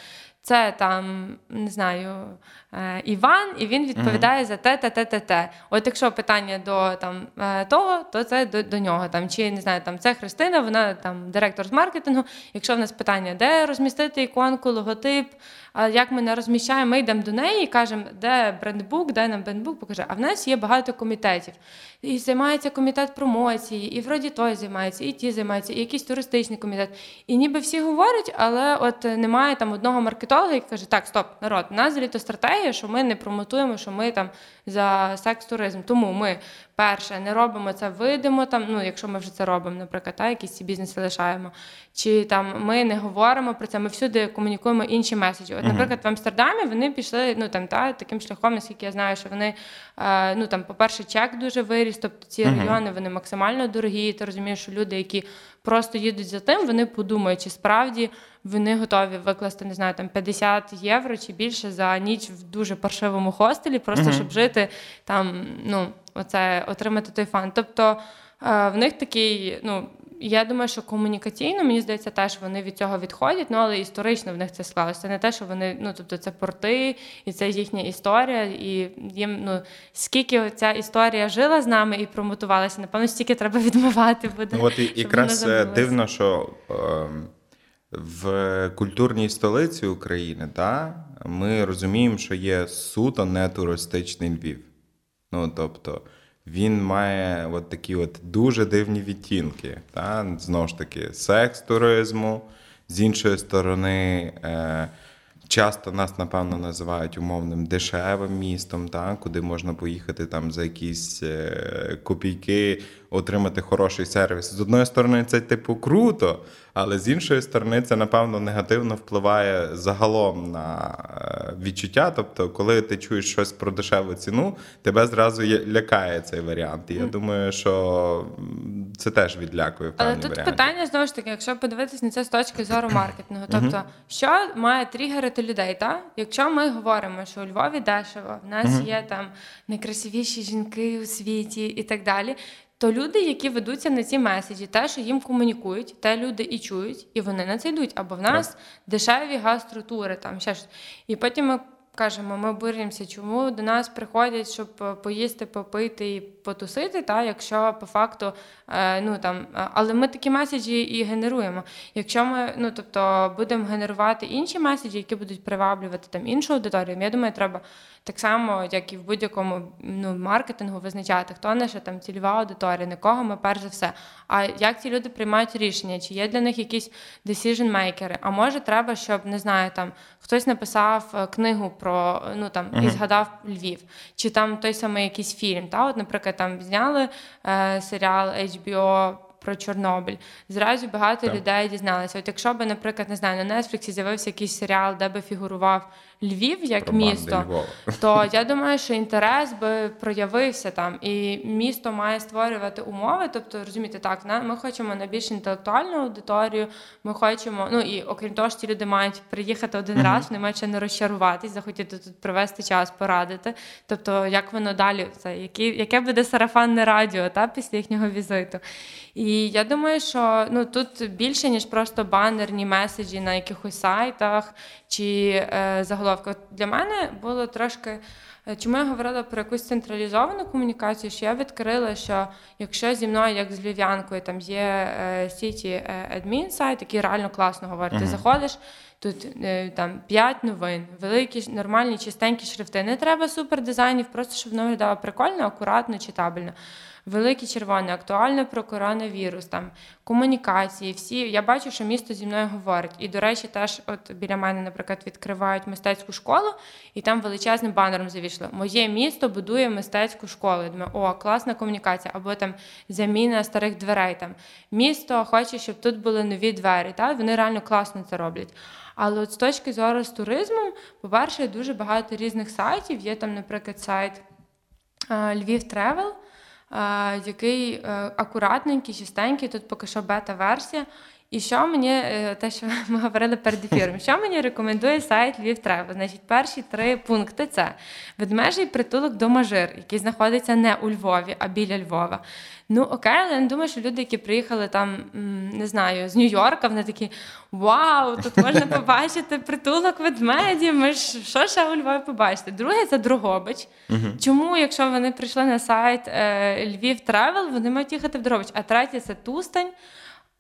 Speaker 2: це там не знаю е, Іван, і він відповідає за те, те, те, те, те. От якщо питання до там е, того, то це до, до нього. Там чи не знаю, там це Христина, вона там директор з маркетингу. Якщо в нас питання, де розмістити іконку, логотип, а як ми не розміщаємо, ми йдемо до неї і кажемо, де брендбук, де нам брендбук покаже. А в нас є багато комітетів. І займається комітет промоції, і вроді той займається, і ті займаються, і якийсь туристичний комітет. І ніби всі говорять, але от немає там одного маркетолога, який каже: так, стоп, народ, у нас взагалі стратегія, що ми не промотуємо, що ми там за секс-туризм. Тому ми перше не робимо це видимо, там, ну якщо ми вже це робимо, наприклад, та, якісь ці бізнеси лишаємо. Чи там ми не говоримо про це, ми всюди комунікуємо інші меседжі. От, наприклад, в Амстердамі вони пішли ну там та таким шляхом, наскільки я знаю, що вони е, ну там, по-перше, чек дуже виріс, тобто ці райони вони максимально дорогі. Ти розумієш, що люди, які просто їдуть за тим, вони подумають, чи справді вони готові викласти, не знаю, там 50 євро чи більше за ніч в дуже паршивому хостелі, просто щоб жити там, ну, оце отримати той фан. Тобто е, в них такий, ну. Я думаю, що комунікаційно, мені здається, теж вони від цього відходять, ну але історично в них це склалося. Це не те, що вони, ну тобто це порти, і це їхня історія, і їм ну скільки ця історія жила з нами і промотувалася, напевно, стільки треба відмивати буде.
Speaker 1: Ну, от і, якраз е, дивно, що е, в культурній столиці України та, ми розуміємо, що є суто не туристичний Львів. Ну, тобто, він має от такі от дуже дивні відтінки. Та? Знову ж таки, секс туризму, з іншої сторони. Е, Часто нас, напевно, називають умовним дешевим містом, та, куди можна поїхати там за якісь е, копійки, отримати хороший сервіс. З одної сторони, це типу круто, але з іншої сторони, це напевно негативно впливає загалом на е, відчуття. Тобто, коли ти чуєш щось про дешеву ціну, тебе зразу є- лякає цей варіант. І я думаю, що це теж відлякує в
Speaker 2: Але тут
Speaker 1: варіанті.
Speaker 2: питання знову ж таки, якщо подивитись на це з точки зору маркетингу, тобто, що має тригерити людей, та? Якщо ми говоримо, що у Львові дешево, в нас є там найкрасивіші жінки у світі і так далі. То люди, які ведуться на ці меседжі, те, що їм комунікують, те люди і чують, і вони на це йдуть. Або в нас дешеві гастротури, там ще щось. І потім ми кажемо, ми обурюємося, чому до нас приходять, щоб е, поїсти, попити і потусити, та якщо по факту, е, ну там, е, але ми такі меседжі і генеруємо. Якщо ми, ну тобто, будемо генерувати інші меседжі, які будуть приваблювати там іншу аудиторію, я думаю, треба так само, як і в будь-якому ну, маркетингу, визначати, хто наша там цільова аудиторія, на кого ми перш за все. А як ці люди приймають рішення, чи є для них якісь decision makers А може, треба, щоб не знаю, там хтось написав книгу про ну там і згадав Львів, чи там той самий якийсь фільм. Та, от, наприклад, там зняли е, серіал HBO. Про Чорнобиль зразу багато
Speaker 1: Так.
Speaker 2: людей дізналися. От якщо би, наприклад, не знаю, на Нетфліксі з'явився якийсь серіал, де би фігурував Львів як
Speaker 1: Про
Speaker 2: місто,
Speaker 1: Львова.
Speaker 2: то я думаю, що інтерес би проявився там, і місто має створювати умови. Тобто, розумієте, так, на ми хочемо на більш інтелектуальну аудиторію. Ми хочемо, ну і окрім того, що ці люди мають приїхати один раз, вони мають ще не розчаруватись, захотіти тут провести час, порадити. Тобто, як воно далі, це які, яке буде сарафанне радіо та після їхнього візиту. І я думаю, що ну тут більше ніж просто банерні меседжі на якихось сайтах чи е, заголовки. От для мене було трошки. е, Чому я говорила про якусь централізовану комунікацію? Що я відкрила, що якщо зі мною, як з львів'янкою, там є е, сіті е, адмін сайт, який реально класно говорить. Ти заходиш, тут там 5 новин, великі, нормальні, чистенькі шрифти. Не треба супер дизайнів, просто щоб воно виглядало прикольно, акуратно, читабельно. Великі червоні, актуально про коронавірус, там комунікації. Всі я бачу, що місто зі мною говорить. І до речі, теж от біля мене, наприклад, відкривають мистецьку школу, і там величезним банером завішло. Моє місто будує мистецьку школу. Я думаю, о, класна комунікація, або там заміна старих дверей. Там місто хоче, щоб тут були нові двері. Та вони реально класно це роблять. Але от з точки зору з туризмом, по-перше, дуже багато різних сайтів. Є там, наприклад, сайт Львів Тревел, який е, акуратненький, чистенький, тут поки що бета-версія. І що мені, е, те, що [LAUGHS] ми говорили перед ефіром, що мені рекомендує сайт Львів Тревел? Значить, перші три пункти це ведмежий притулок Домажир, який знаходиться не у Львові, а біля Львова. Ну окей, але я не думаю, що люди, які приїхали там, не знаю, з Нью-Йорка, вони такі вау, тут можна [LAUGHS] побачити притулок ведмедів. Ми ж що ще у Львові побачити? Друге це Дрогобич. Чому, якщо вони прийшли на сайт е, Львів Тревел, вони мають їхати в Дрогобич? А третє це Тустань.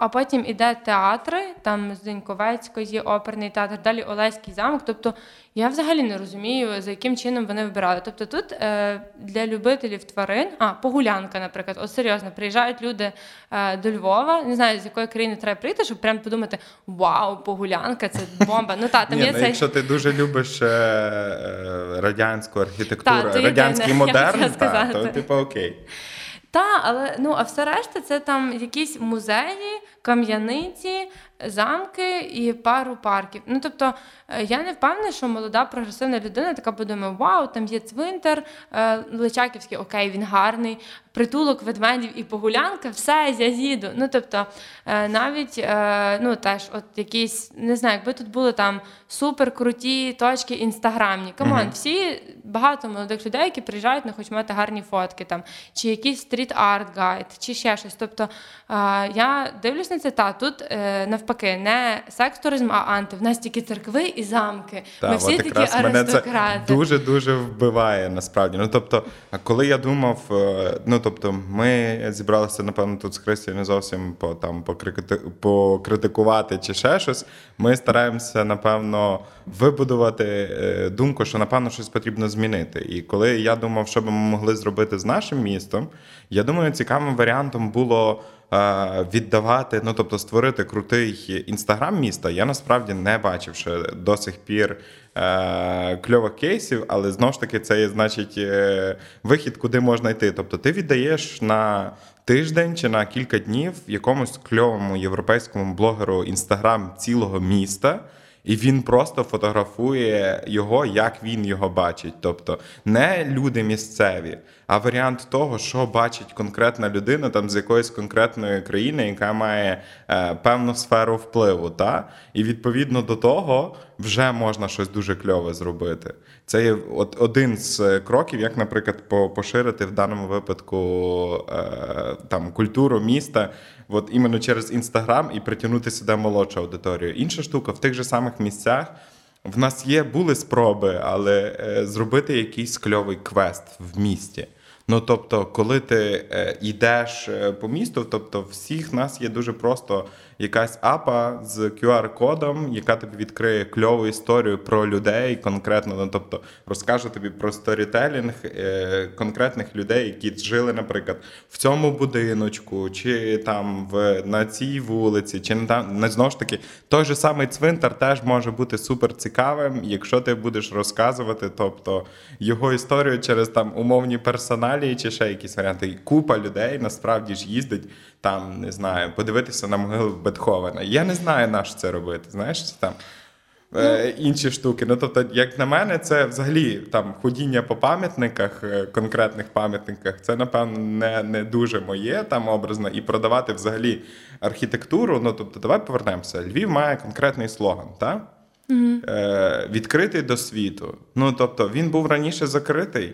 Speaker 2: А потім іде театри, там з Деньковецької, оперний театр, далі Олеський замок. Тобто я взагалі не розумію, за яким чином вони вибирали. Тобто тут е, для любителів тварин, а погулянка, наприклад, от серйозно, приїжджають люди е, до Львова, не знаю, з якої країни треба прийти, щоб прям подумати: вау, погулянка, це бомба. Ну та там
Speaker 1: Ні,
Speaker 2: є
Speaker 1: ну,
Speaker 2: цей.
Speaker 1: Якщо ти дуже любиш е, е, радянську архітектуру,
Speaker 2: Та,
Speaker 1: радянський [LAUGHS]
Speaker 2: єдине,
Speaker 1: модерн, та, то типу окей.
Speaker 2: Та, але ну а все решта це там якісь музеї, кам'яниці, замки і пару парків. Ну тобто е, я не впевнена, що молода прогресивна людина така подумає: вау, там є цвинтар е, Личаківський, окей, він гарний, притулок ведмедів і погулянка, все, я їду. Ну тобто, е, навіть е, ну теж, от якісь не знаю, якби тут були там супер круті точки інстаграмні. Come on, всі багато молодих людей, які приїжджають, не хочуть мати гарні фотки там, чи якийсь street art гайд, чи ще щось. Тобто е, я дивлюсь на це, та тут навпаки, не секс-туризм, а анти. В нас тільки церкви і замки.
Speaker 1: Та,
Speaker 2: Ми всі такі
Speaker 1: якраз мене це
Speaker 2: аристократи.
Speaker 1: дуже дуже вбиває насправді. Ну тобто, коли я думав, ну тобто, ми зібралися, напевно, тут з Христю не зовсім по там покрити- покритикувати чи ще щось. Ми стараємося, напевно, вибудувати е, думку, що напевно щось потрібно змінити. І коли я думав, що би ми могли зробити з нашим містом, я думаю, цікавим варіантом було. Е, Віддавати, ну тобто створити крутий інстаграм міста, я насправді не бачив ще до сих пір е, кльових кейсів, але знову ж таки це є значить е, вихід, куди можна йти. Тобто ти віддаєш на тиждень чи на кілька днів якомусь кльовому європейському блогеру інстаграм цілого міста. І він просто фотографує його, як він його бачить. Тобто не люди місцеві, а варіант того, що бачить конкретна людина там з якоїсь конкретної країни, яка має е, певну сферу впливу. Та? І відповідно до того вже можна щось дуже кльове зробити. Це є от один з е, кроків, як, наприклад, поширити в даному випадку е, там культуру міста, от іменно через інстаграм і притягнути сюди молодшу аудиторію. Інша штука в тих же самих місцях. В нас є були спроби, але е, зробити якийсь кльовий квест в місті. Ну тобто, коли ти йдеш по місту, тобто всіх нас є дуже просто якась апа з QR-кодом, яка тобі відкриє кльову історію про людей конкретно. Ну тобто розкаже тобі про сторітелінг е, конкретних людей, які жили, наприклад, в цьому будиночку, чи там в на цій вулиці, чи на там на знову ж таки той же самий цвинтар теж може бути супер цікавим, якщо ти будеш розказувати, тобто його історію через там умовні персоналії, чи ще якісь варіанти. Купа людей насправді ж їздить там, не знаю, подивитися на могилу Бетховена. Я не знаю, на що це робити. Знаєш, це там. е, Інші штуки. Ну, тобто, як на мене, це взагалі там ходіння по пам'ятниках, е, конкретних пам'ятниках, це, напевно, не, не дуже моє там образно. І продавати взагалі архітектуру. Ну, тобто, давай повернемося. Львів має конкретний слоган, так? Е, відкритий до світу. Ну, тобто, він був раніше закритий.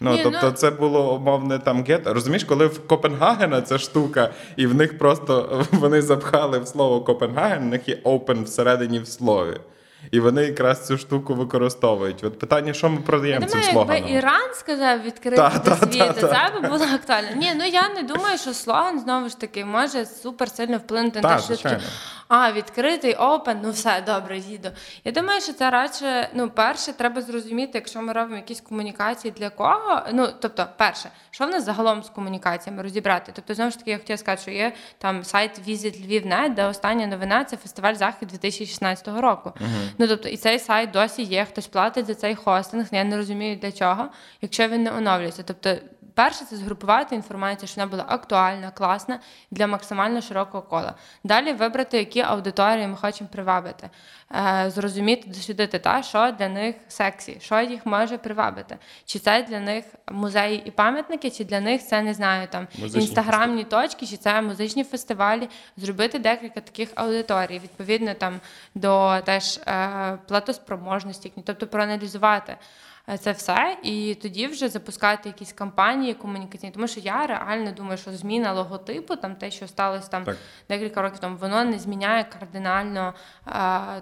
Speaker 1: Ну,
Speaker 2: Ні,
Speaker 1: тобто,
Speaker 2: ну-
Speaker 1: це було умовне там гетто. Розумієш, коли в Копенгагена ця штука, і в них просто [LAUGHS] вони запхали в слово Копенгаген, в них є open всередині в слові. І вони якраз цю штуку використовують. От питання, що ми продаємо цим
Speaker 2: думаю,
Speaker 1: слоганом?
Speaker 2: якби Іран сказав відкрити
Speaker 1: Та,
Speaker 2: до
Speaker 1: та, та,
Speaker 2: світу,
Speaker 1: та.
Speaker 2: це би було актуально. Ні, ну я не думаю, що слоган знову ж таки може супер сильно вплинути на те, що а відкритий опен, ну все добре, їду. Я думаю, що це радше, ну, перше, треба зрозуміти, якщо ми робимо якісь комунікації для кого. Ну, тобто, перше, що в нас загалом з комунікаціями розібрати? Тобто, знову ж таки, я хотіла сказати, що є там сайт Visit Lviv.net, де остання новина це фестиваль захід 2016 року. Ну тобто, і цей сайт досі є, хтось платить за цей хостинг. Я не розумію для чого, якщо він не оновлюється. Тобто. Перше, це згрупувати інформацію, щоб вона була актуальна, класна для максимально широкого кола. Далі вибрати, які аудиторії ми хочемо привабити, е, зрозуміти, дослідити, та, що для них сексі, що їх може привабити. Чи це для них музеї і пам'ятники, чи для них це не знаю, там
Speaker 1: Музичні
Speaker 2: інстаграмні точки, чи це музичні фестивалі, зробити декілька таких аудиторій, відповідно там до теж е, платоспроможності, тобто проаналізувати. Е, Це все, і тоді вже запускати якісь кампанії комунікаційні. Тому що я реально думаю, що зміна логотипу, там те, що сталося там
Speaker 1: Так.
Speaker 2: декілька років тому, воно не зміняє кардинально е,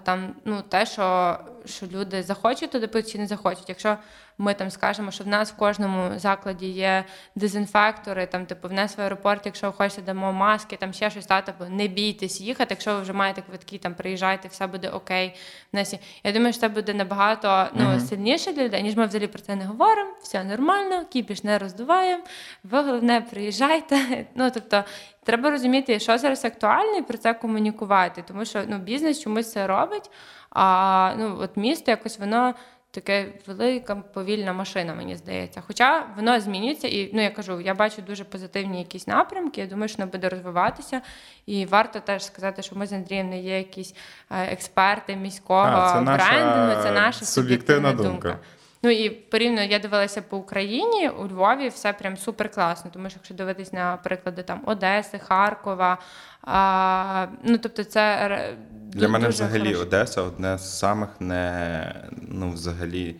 Speaker 2: там ну те, що, що люди захочуть туди чи не захочуть. Якщо ми там скажемо, що в нас в кожному закладі є дезінфектори, там типу в нас в аеропорті, якщо ви хочете, дамо маски, там ще щось та типу, не бійтесь їхати. Якщо ви вже маєте квитки, там приїжджайте, все буде окей. В нас є- Я думаю, що це буде набагато ну, сильніше для людей, ніж ми взагалі про це не говоримо. Все нормально, кіпіш не роздуваємо. Ви головне приїжджайте. [LAUGHS] Ну тобто. Треба розуміти, що зараз актуально, і про це комунікувати, тому що ну, бізнес чомусь це робить. А ну, от місто якось воно таке велика повільна машина, мені здається. Хоча воно змінюється, і ну я кажу, я бачу дуже позитивні якісь напрямки. Я думаю, що воно буде розвиватися. І варто теж сказати, що ми з Андрієм не є якісь е, експерти міського
Speaker 1: А, це наша.
Speaker 2: Це наша
Speaker 1: суб'єктивна
Speaker 2: суб'єктивна
Speaker 1: думка.
Speaker 2: думка. Ну і порівняно я дивилася по Україні у Львові все прям супер класно. Тому що якщо дивитись на приклади там Одеси, Харкова, а, ну тобто це
Speaker 1: Для мене взагалі
Speaker 2: хороше.
Speaker 1: Одеса одне з самих не ну, взагалі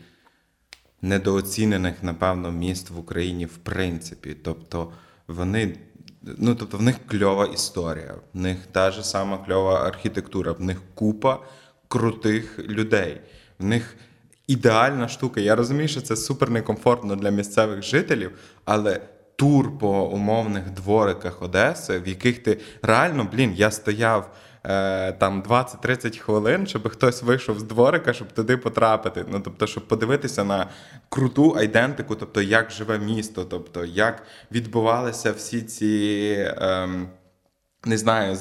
Speaker 1: недооцінених, напевно, міст в Україні в принципі. Тобто вони. Ну, тобто в них кльова історія, в них та ж сама кльова архітектура, в них купа крутих людей, в них ідеальна штука. Я розумію, що це супер некомфортно для місцевих жителів, але тур по умовних двориках Одеси, в яких ти реально, блін, я стояв е, там 20-30 хвилин, щоб хтось вийшов з дворика, щоб туди потрапити. Ну тобто, щоб подивитися на круту айдентику, тобто як живе місто, тобто як відбувалися всі ці. ем, не знаю,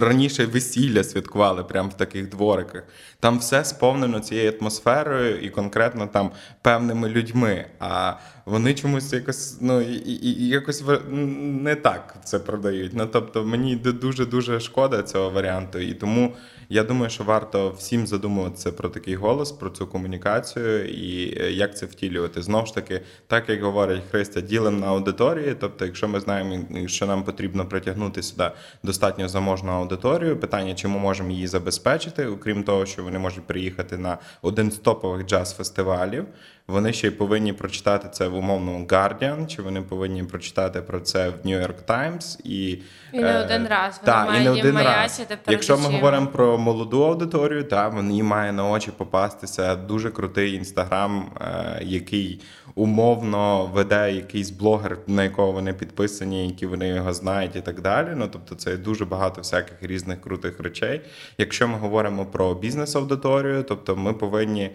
Speaker 1: раніше весілля святкували прямо в таких двориках. Там все сповнено цією атмосферою і конкретно там певними людьми. А вони чомусь якось ну і, якось не так це продають. Ну тобто мені дуже дуже шкода цього варіанту, і тому я думаю, що варто всім задумуватися про такий голос, про цю комунікацію і е, як це втілювати. Знову ж таки, так як говорить Христя, ділимо на аудиторії. Тобто, якщо ми знаємо, що нам потрібно притягнути сюди достатньо заможну аудиторію, питання, чи ми можемо її забезпечити, окрім того, що вони можуть приїхати на один з топових джаз-фестивалів. Вони ще й повинні прочитати це в умовному Guardian, чи вони повинні прочитати про це в New York Times і
Speaker 2: І не
Speaker 1: е,
Speaker 2: один раз,
Speaker 1: та, і не один раз. Якщо ми говоримо про молоду аудиторію, та мені має на очі попастися дуже крутий інстаграм, е, який умовно веде якийсь блогер, на якого вони підписані, які вони його знають, і так далі. Ну тобто, це дуже багато всяких різних крутих речей. Якщо ми говоримо про бізнес-аудиторію, тобто ми повинні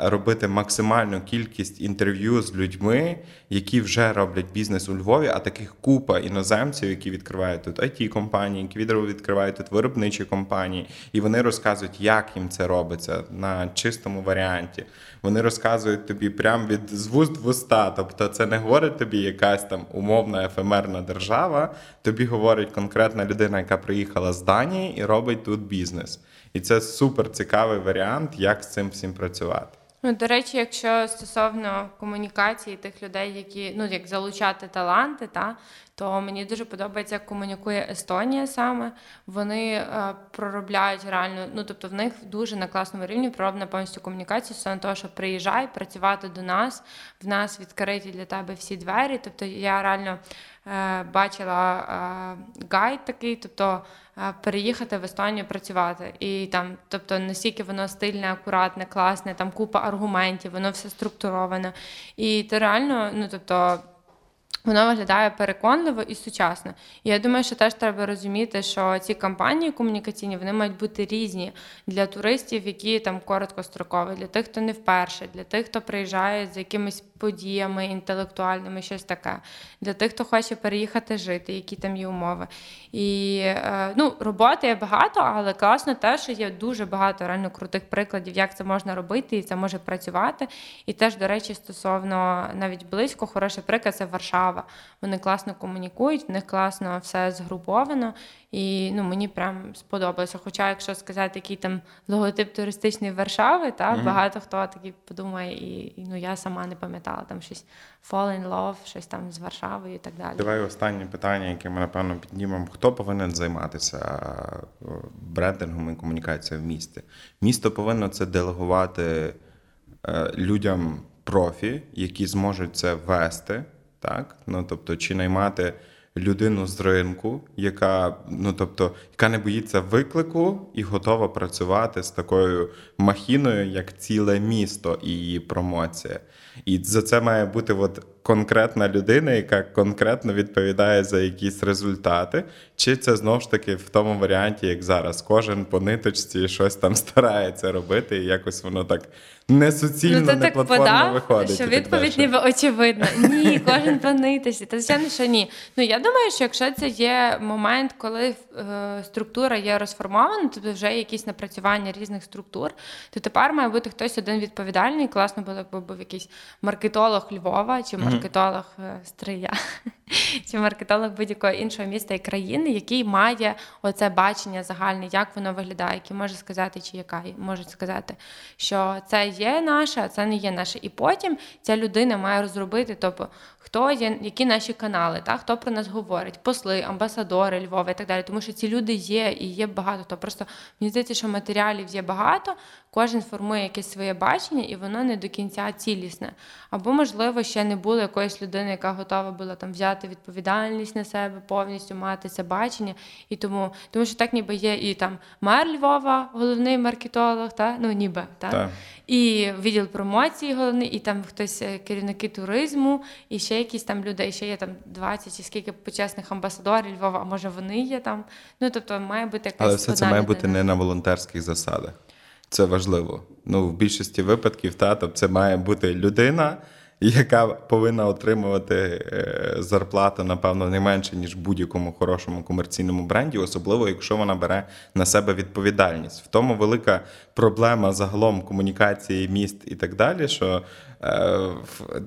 Speaker 1: робити максимальну кількість інтерв'ю з людьми, які вже роблять бізнес у Львові, а таких купа іноземців, які відкривають тут it компанії, які відкривають тут виробничі компанії, і вони розказують, як їм це робиться на чистому варіанті. Вони розказують тобі прямо від з вуст в уста. Тобто, це не говорить тобі якась там умовна ефемерна держава. Тобі говорить конкретна людина, яка приїхала з Данії і робить тут бізнес. І це супер цікавий варіант, як з цим всім працювати.
Speaker 2: Ну, до речі, якщо стосовно комунікації тих людей, які ну як залучати таланти, та то мені дуже подобається, як комунікує Естонія саме. Вони е, проробляють реально, ну тобто в них дуже на класному рівні пророблена повністю комунікація стосовно того, що приїжджай працювати до нас, в нас відкриті для тебе всі двері. Тобто я реально е, бачила е, гайд такий, тобто переїхати в Естонію працювати. І там, тобто, настільки воно стильне, акуратне, класне, там купа аргументів, воно все структуроване. І ти реально, ну тобто. Воно виглядає переконливо і сучасно. І я думаю, що теж треба розуміти, що ці кампанії комунікаційні вони мають бути різні для туристів, які там короткострокові, для тих, хто не вперше, для тих, хто приїжджає з якимись подіями інтелектуальними, щось таке, для тих, хто хоче переїхати жити, які там є умови. І е, ну, роботи є багато, але класно те, що є дуже багато реально крутих прикладів, як це можна робити, і це може працювати. І теж, до речі, стосовно навіть близько, хороший приклад це Варшава. Вони класно комунікують, в них класно все згруповано. І ну, мені прям сподобалося. Хоча, якщо сказати, який там логотип туристичної Варшави, та mm-hmm. багато хто такий подумає, і, і ну я сама не пам'ятала там щось fall in love, щось там з Варшавою і так далі.
Speaker 1: Давай останнє питання, яке ми напевно піднімемо. Хто повинен займатися брендингом і комунікацією в місті? Місто повинно це делегувати е, людям профі, які зможуть це вести, так? Ну тобто, чи наймати людину з ринку, яка ну тобто, яка не боїться виклику і готова працювати з такою махіною, як ціле місто і її промоція. І за це має бути от конкретна людина, яка конкретно відповідає за якісь результати, чи це знову ж таки в тому варіанті, як зараз, кожен по ниточці щось там [LAUGHS] старається робити, і якось воно так не суцільно,
Speaker 2: ну,
Speaker 1: не платформно
Speaker 2: подав,
Speaker 1: виходить.
Speaker 2: Що відповідь ніби очевидна. Ні, кожен ниточці. Та звичайно, що ні. Ну я думаю, що якщо це є момент, коли е, структура є розформована, тобто вже є якісь напрацювання різних структур, то тепер має бути хтось один відповідальний. Класно було, якби був якийсь маркетолог Львова чи маркетолог mm-hmm. Стрия, чи маркетолог будь-якого іншого міста і країни, який має оце бачення загальне, як воно виглядає, який може сказати, чи яка може сказати, що це є наше, а це не є наше. І потім ця людина має розробити, тобто хто є, які наші канали, та хто про нас говорить, посли, амбасадори Львова і так далі. Тому що ці люди є і є багато. То просто мені здається, що матеріалів є багато, кожен формує якесь своє бачення, і воно не до кінця цілісне. Або, можливо, ще не було якоїсь людини, яка готова була там взяти відповідальність на себе, повністю мати це бачення. І тому, тому що так ніби є і там мер Львова, головний маркетолог, та ну ніби та.
Speaker 1: Так.
Speaker 2: і відділ промоції головний, і там хтось е, керівники туризму, і ще якісь там люди, і ще є там 20 чи скільки почесних амбасадорів Львова, а може вони є там. Ну тобто має бути якась
Speaker 1: Але все це має
Speaker 2: людина.
Speaker 1: бути не на волонтерських засадах. Це важливо. Ну, в більшості випадків, та, тобто це має бути людина, яка повинна отримувати е, зарплату, напевно, не менше, ніж будь-якому хорошому комерційному бренді, особливо якщо вона бере на себе відповідальність. В тому велика проблема загалом комунікації міст і так далі, що е,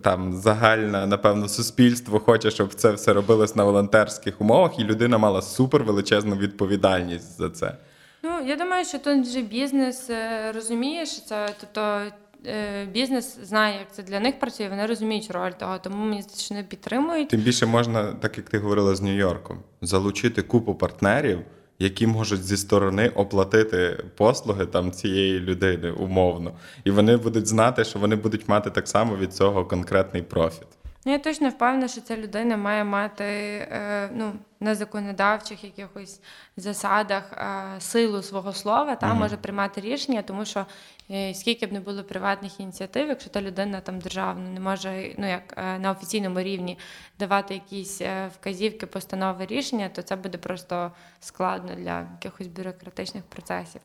Speaker 1: там загальне, напевно, суспільство хоче, щоб це все робилось на волонтерських умовах, і людина мала супер величезну відповідальність за це.
Speaker 2: Ну, я думаю, що тут вже бізнес е, розуміє, що це тобто е, бізнес знає, як це для них працює, вони розуміють роль того, тому мені здається, не підтримують.
Speaker 1: Тим більше можна, так як ти говорила з Нью-Йорком, залучити купу партнерів, які можуть зі сторони оплатити послуги там цієї людини умовно, і вони будуть знати, що вони будуть мати так само від цього конкретний профіт.
Speaker 2: Ну, я точно впевнена, що ця людина має мати е, ну, на законодавчих якихось засадах е, силу свого слова, та, може приймати рішення, тому що е, скільки б не було приватних ініціатив, якщо та людина там державна не може ну, як е, на офіційному рівні давати якісь е, вказівки, постанови рішення, то це буде просто складно для якихось бюрократичних процесів.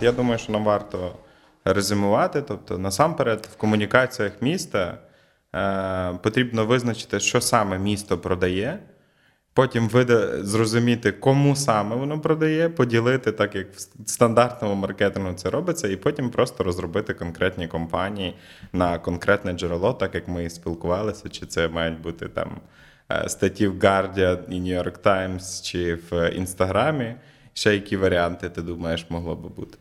Speaker 1: Я думаю, що нам варто резюмувати. Тобто, насамперед, в комунікаціях міста е, потрібно визначити, що саме місто продає. Потім вида, зрозуміти, кому саме воно продає, поділити, так як в стандартному маркетингу це робиться, і потім просто розробити конкретні компанії на конкретне джерело, так як ми і спілкувалися, чи це мають бути там е, статті в Guardian і New York Times, чи в Інстаграмі. Ще які варіанти ти думаєш могло би бути?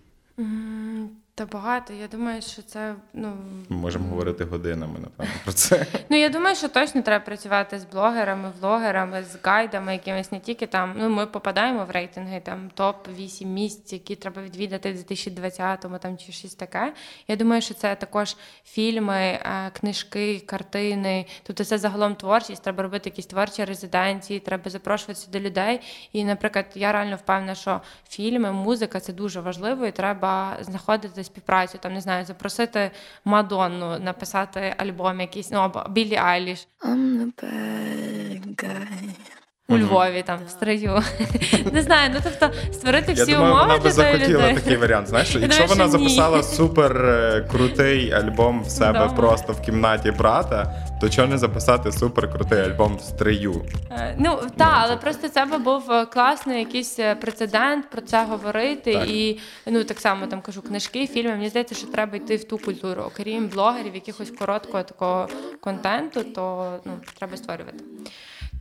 Speaker 2: Та багато. Я думаю, що це ну
Speaker 1: Ми можемо говорити годинами, напевно, про це. [LAUGHS]
Speaker 2: Ну я думаю, що точно треба працювати з блогерами, влогерами, з гайдами, якимись не тільки там. Ну ми попадаємо в рейтинги там топ 8 місць, які треба відвідати в 2020-му, там чи щось таке. Я думаю, що це також фільми, е, книжки, картини. Тобто це загалом творчість. Треба робити якісь творчі резиденції, треба запрошуватися до людей. І, наприклад, я реально впевнена, що фільми, музика це дуже важливо, і треба знаходити співпрацю, там не знаю, запросити Мадонну, написати альбом якийсь, ну або Біллі Айліш
Speaker 4: I'm the bad guy.
Speaker 2: У Львові, там в строю. [LAUGHS] Не знаю, ну тобто створити
Speaker 1: Я
Speaker 2: всі
Speaker 1: думаю,
Speaker 2: умови
Speaker 1: вона би захотіла такий варіант. Знаєш, якщо вона записала супер е, крутий альбом в себе просто в кімнаті брата, то чого не записати супер крутий альбом в стрию?
Speaker 2: Е, Ну так, але просто це би був е, класний якийсь прецедент про це говорити.
Speaker 1: Так.
Speaker 2: І ну так само там кажу книжки, фільми. Мені здається, що треба йти в ту культуру. Окрім блогерів, якихось короткого такого контенту, то ну треба створювати.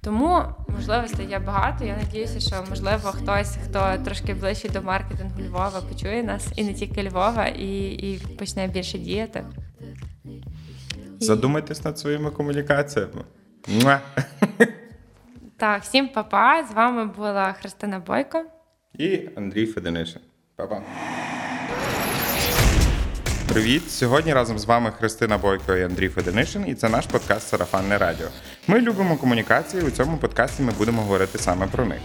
Speaker 2: Тому можливостей є багато. Я надіюся, що можливо хтось, хто трошки ближче до маркетингу Львова, почує нас і не тільки Львова, і, і почне більше діяти.
Speaker 1: Задумайтесь над своїми комунікаціями.
Speaker 2: Так, всім па-па. З вами була Христина Бойко.
Speaker 1: І Андрій Феденишин. Па-па. Привіт! Сьогодні разом з вами Христина Бойко і Андрій Феденишин, і це наш подкаст Сарафанне Радіо. Ми любимо комунікації. У цьому подкасті ми будемо говорити саме про них.